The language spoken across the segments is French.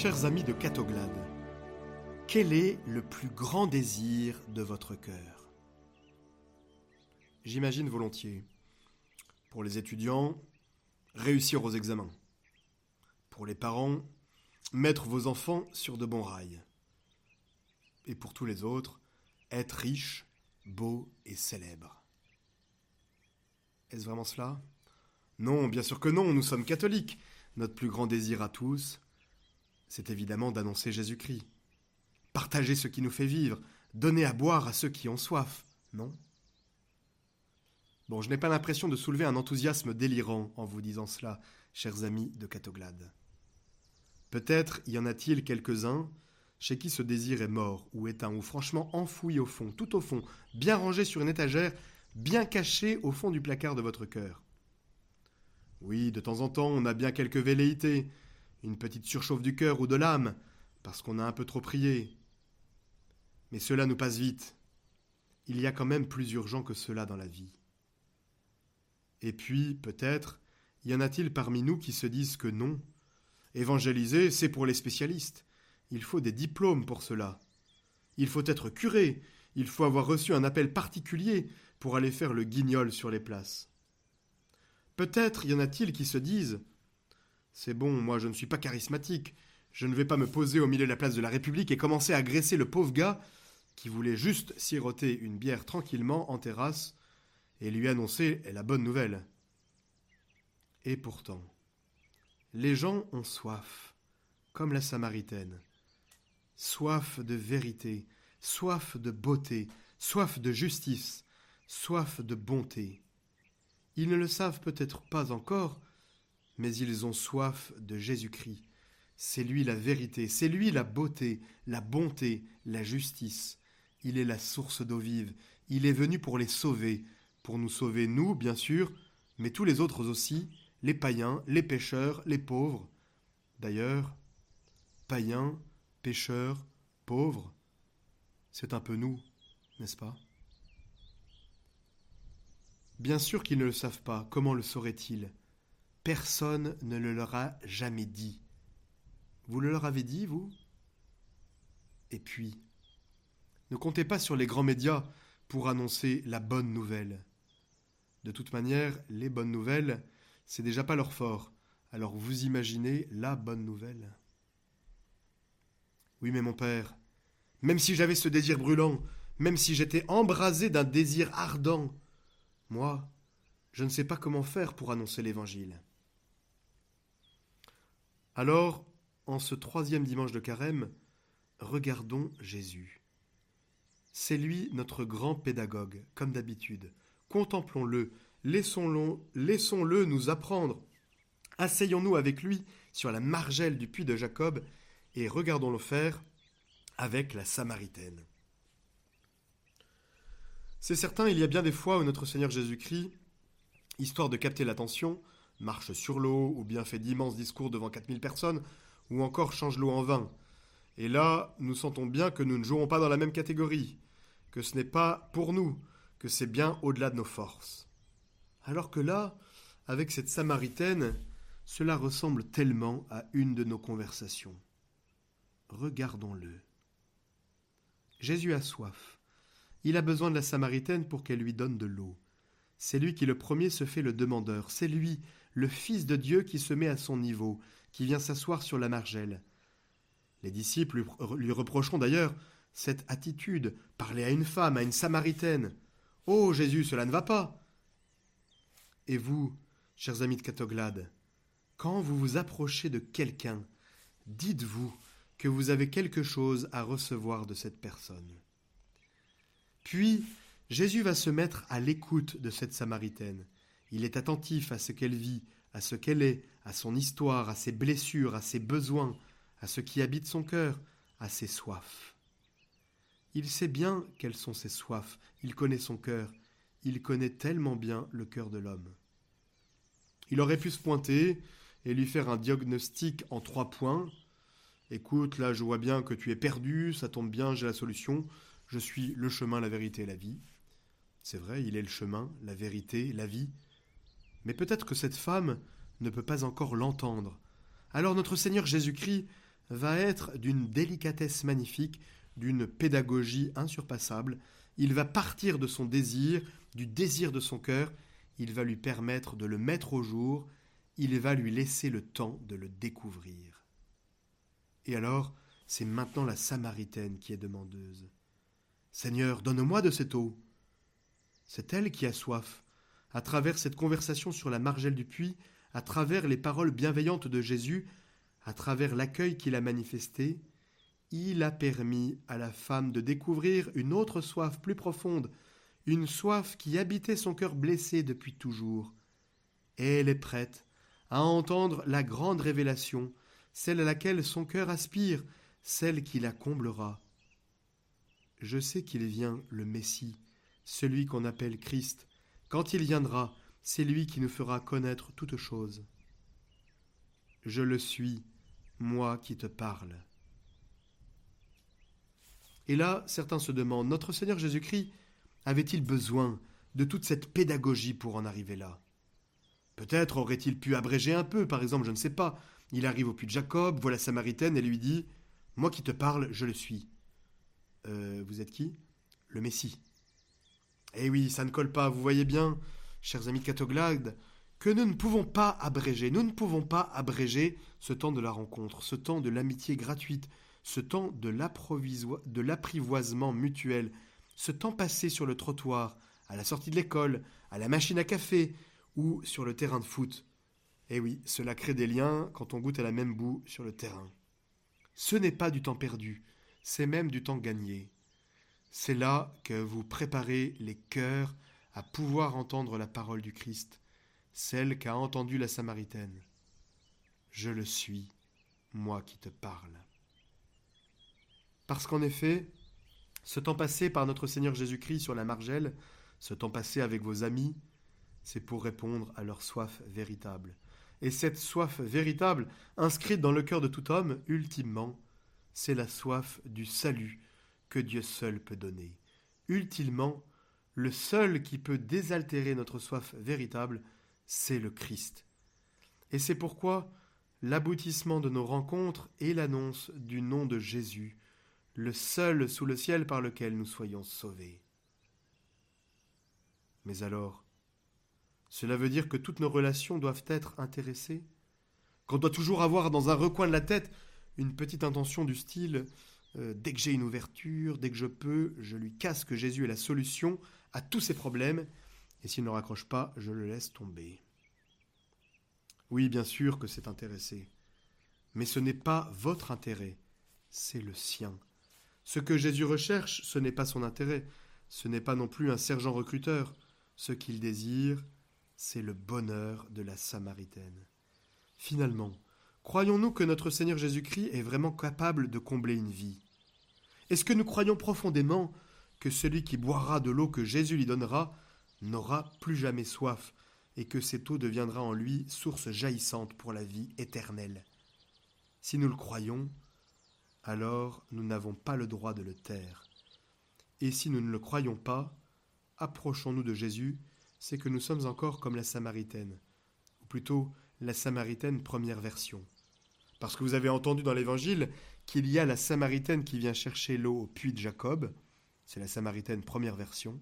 Chers amis de Catoglade, quel est le plus grand désir de votre cœur? J'imagine volontiers, pour les étudiants, réussir aux examens. Pour les parents, mettre vos enfants sur de bons rails. Et pour tous les autres, être riche, beau et célèbre. Est-ce vraiment cela? Non, bien sûr que non, nous sommes catholiques. Notre plus grand désir à tous, c'est évidemment d'annoncer Jésus-Christ. Partager ce qui nous fait vivre, donner à boire à ceux qui ont soif, non? Bon, je n'ai pas l'impression de soulever un enthousiasme délirant en vous disant cela, chers amis de Catoglade. Peut-être y en a-t-il quelques-uns chez qui ce désir est mort ou éteint ou franchement enfoui au fond, tout au fond, bien rangé sur une étagère, bien caché au fond du placard de votre cœur. Oui, de temps en temps, on a bien quelques velléités, une petite surchauffe du cœur ou de l'âme, parce qu'on a un peu trop prié. Mais cela nous passe vite. Il y a quand même plus urgent que cela dans la vie. Et puis, peut-être, y en a-t-il parmi nous qui se disent que non, évangéliser, c'est pour les spécialistes. Il faut des diplômes pour cela. Il faut être curé, il faut avoir reçu un appel particulier pour aller faire le guignol sur les places. Peut-être y en a-t-il qui se disent C'est bon, moi je ne suis pas charismatique, je ne vais pas me poser au milieu de la place de la République et commencer à agresser le pauvre gars qui voulait juste siroter une bière tranquillement en terrasse et lui annoncer la bonne nouvelle. Et pourtant, les gens ont soif, comme la Samaritaine. Soif de vérité, soif de beauté, soif de justice, soif de bonté. Ils ne le savent peut-être pas encore, mais ils ont soif de Jésus-Christ. C'est lui la vérité, c'est lui la beauté, la bonté, la justice. Il est la source d'eau vive, il est venu pour les sauver, pour nous sauver nous, bien sûr, mais tous les autres aussi, les païens, les pêcheurs, les pauvres. D'ailleurs, païens, pêcheurs, pauvres, c'est un peu nous, n'est-ce pas? Bien sûr qu'ils ne le savent pas, comment le sauraient-ils Personne ne le leur a jamais dit. Vous le leur avez dit, vous? Et puis, ne comptez pas sur les grands médias pour annoncer la bonne nouvelle. De toute manière, les bonnes nouvelles, c'est déjà pas leur fort. Alors vous imaginez la bonne nouvelle Oui, mais mon père, même si j'avais ce désir brûlant, même si j'étais embrasé d'un désir ardent, moi, je ne sais pas comment faire pour annoncer l'Évangile. Alors, en ce troisième dimanche de carême, regardons Jésus. C'est lui notre grand pédagogue, comme d'habitude. Contemplons-le, laissons-le laissons -le nous apprendre. Asseyons-nous avec lui sur la margelle du puits de Jacob et regardons-le faire avec la Samaritaine. C'est certain, il y a bien des fois où notre Seigneur Jésus-Christ, histoire de capter l'attention, marche sur l'eau, ou bien fait d'immenses discours devant 4000 personnes, ou encore change l'eau en vin. Et là, nous sentons bien que nous ne jouons pas dans la même catégorie, que ce n'est pas pour nous, que c'est bien au-delà de nos forces. Alors que là, avec cette Samaritaine, cela ressemble tellement à une de nos conversations. Regardons-le. Jésus a soif. Il a besoin de la Samaritaine pour qu'elle lui donne de l'eau. C'est lui qui le premier se fait le demandeur, c'est lui, le Fils de Dieu, qui se met à son niveau, qui vient s'asseoir sur la margelle. Les disciples lui reprocheront d'ailleurs cette attitude, parler à une femme, à une Samaritaine. Oh Jésus, cela ne va pas. Et vous, chers amis de Catoglade, quand vous vous approchez de quelqu'un, dites-vous que vous avez quelque chose à recevoir de cette personne. Puis, Jésus va se mettre à l'écoute de cette Samaritaine. Il est attentif à ce qu'elle vit, à ce qu'elle est, à son histoire, à ses blessures, à ses besoins, à ce qui habite son cœur, à ses soifs. Il sait bien quelles sont ses soifs, il connaît son cœur, il connaît tellement bien le cœur de l'homme. Il aurait pu se pointer et lui faire un diagnostic en trois points. Écoute, là je vois bien que tu es perdu, ça tombe bien, j'ai la solution, je suis le chemin, la vérité la vie. C'est vrai, il est le chemin, la vérité, la vie. Mais peut-être que cette femme ne peut pas encore l'entendre. Alors notre Seigneur Jésus-Christ va être d'une délicatesse magnifique, d'une pédagogie insurpassable. Il va partir de son désir, du désir de son cœur, il va lui permettre de le mettre au jour, il va lui laisser le temps de le découvrir. Et alors, c'est maintenant la Samaritaine qui est demandeuse. Seigneur, donne-moi de cette eau. C'est elle qui a soif. À travers cette conversation sur la margelle du puits, à travers les paroles bienveillantes de Jésus, à travers l'accueil qu'il a manifesté, il a permis à la femme de découvrir une autre soif plus profonde, une soif qui habitait son cœur blessé depuis toujours. Et elle est prête à entendre la grande révélation, celle à laquelle son cœur aspire, celle qui la comblera. Je sais qu'il vient, le Messie, celui qu'on appelle Christ. Quand il viendra, c'est lui qui nous fera connaître toutes choses. Je le suis, moi qui te parle. Et là, certains se demandent, notre Seigneur Jésus-Christ avait-il besoin de toute cette pédagogie pour en arriver là? Peut-être aurait-il pu abréger un peu, par exemple, je ne sais pas. Il arrive au puits de Jacob, voit la Samaritaine et lui dit Moi qui te parle, je le suis. Euh, vous êtes qui? Le Messie. Eh oui, ça ne colle pas, vous voyez bien, chers amis de Catoglade, que nous ne pouvons pas abréger, nous ne pouvons pas abréger ce temps de la rencontre, ce temps de l'amitié gratuite, ce temps de l'apprivoisement mutuel, ce temps passé sur le trottoir, à la sortie de l'école, à la machine à café ou sur le terrain de foot. Eh oui, cela crée des liens quand on goûte à la même boue sur le terrain. Ce n'est pas du temps perdu, c'est même du temps gagné. C'est là que vous préparez les cœurs à pouvoir entendre la parole du Christ, celle qu'a entendue la Samaritaine. Je le suis, moi qui te parle. Parce qu'en effet, ce temps passé par notre Seigneur Jésus-Christ sur la margelle, ce temps passé avec vos amis, c'est pour répondre à leur soif véritable. Et cette soif véritable, inscrite dans le cœur de tout homme, ultimement, c'est la soif du salut que Dieu seul peut donner. Ultimement, le seul qui peut désaltérer notre soif véritable, c'est le Christ. Et c'est pourquoi l'aboutissement de nos rencontres est l'annonce du nom de Jésus, le seul sous le ciel par lequel nous soyons sauvés. Mais alors, cela veut dire que toutes nos relations doivent être intéressées? Qu'on doit toujours avoir dans un recoin de la tête une petite intention du style euh, dès que j'ai une ouverture, dès que je peux, je lui casse que Jésus est la solution à tous ses problèmes, et s'il ne raccroche pas, je le laisse tomber. Oui, bien sûr que c'est intéressé, mais ce n'est pas votre intérêt, c'est le sien. Ce que Jésus recherche, ce n'est pas son intérêt, ce n'est pas non plus un sergent recruteur. Ce qu'il désire, c'est le bonheur de la Samaritaine. Finalement, Croyons-nous que notre Seigneur Jésus-Christ est vraiment capable de combler une vie? Est-ce que nous croyons profondément que celui qui boira de l'eau que Jésus lui donnera n'aura plus jamais soif, et que cette eau deviendra en lui source jaillissante pour la vie éternelle? Si nous le croyons, alors nous n'avons pas le droit de le taire. Et si nous ne le croyons pas, approchons-nous de Jésus, c'est que nous sommes encore comme la Samaritaine, ou plutôt la Samaritaine première version. Parce que vous avez entendu dans l'Évangile qu'il y a la Samaritaine qui vient chercher l'eau au puits de Jacob, c'est la Samaritaine première version,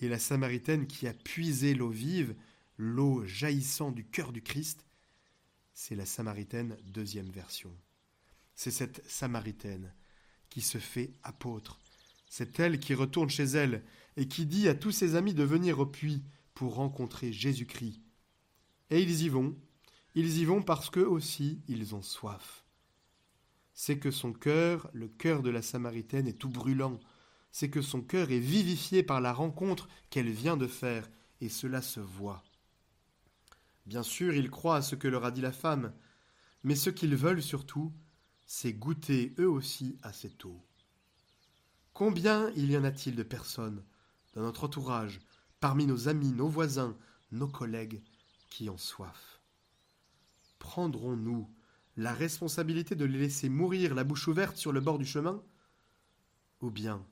et la Samaritaine qui a puisé l'eau vive, l'eau jaillissant du cœur du Christ, c'est la Samaritaine deuxième version. C'est cette Samaritaine qui se fait apôtre. C'est elle qui retourne chez elle et qui dit à tous ses amis de venir au puits pour rencontrer Jésus-Christ. Et ils y vont, ils y vont parce qu'eux aussi ils ont soif. C'est que son cœur, le cœur de la Samaritaine, est tout brûlant. C'est que son cœur est vivifié par la rencontre qu'elle vient de faire, et cela se voit. Bien sûr, ils croient à ce que leur a dit la femme, mais ce qu'ils veulent surtout, c'est goûter eux aussi à cette eau. Combien il y en a-t-il de personnes dans notre entourage, parmi nos amis, nos voisins, nos collègues, qui ont soif? Prendrons-nous la responsabilité de les laisser mourir la bouche ouverte sur le bord du chemin? Ou bien,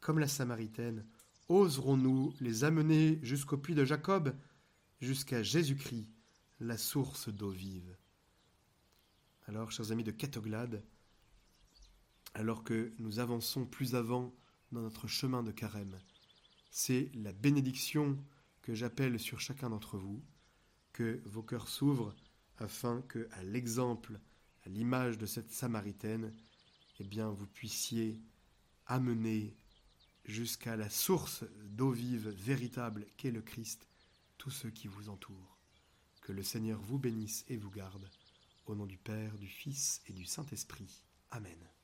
comme la Samaritaine, oserons-nous les amener jusqu'au puits de Jacob, jusqu'à Jésus-Christ, la source d'eau vive? Alors, chers amis de Catoglade, alors que nous avançons plus avant dans notre chemin de carême. C'est la bénédiction que j'appelle sur chacun d'entre vous, que vos cœurs s'ouvrent afin que, à l'exemple, l'image de cette Samaritaine, eh bien, vous puissiez amener jusqu'à la source d'eau vive véritable qu'est le Christ tous ceux qui vous entourent. Que le Seigneur vous bénisse et vous garde. Au nom du Père, du Fils et du Saint-Esprit. Amen.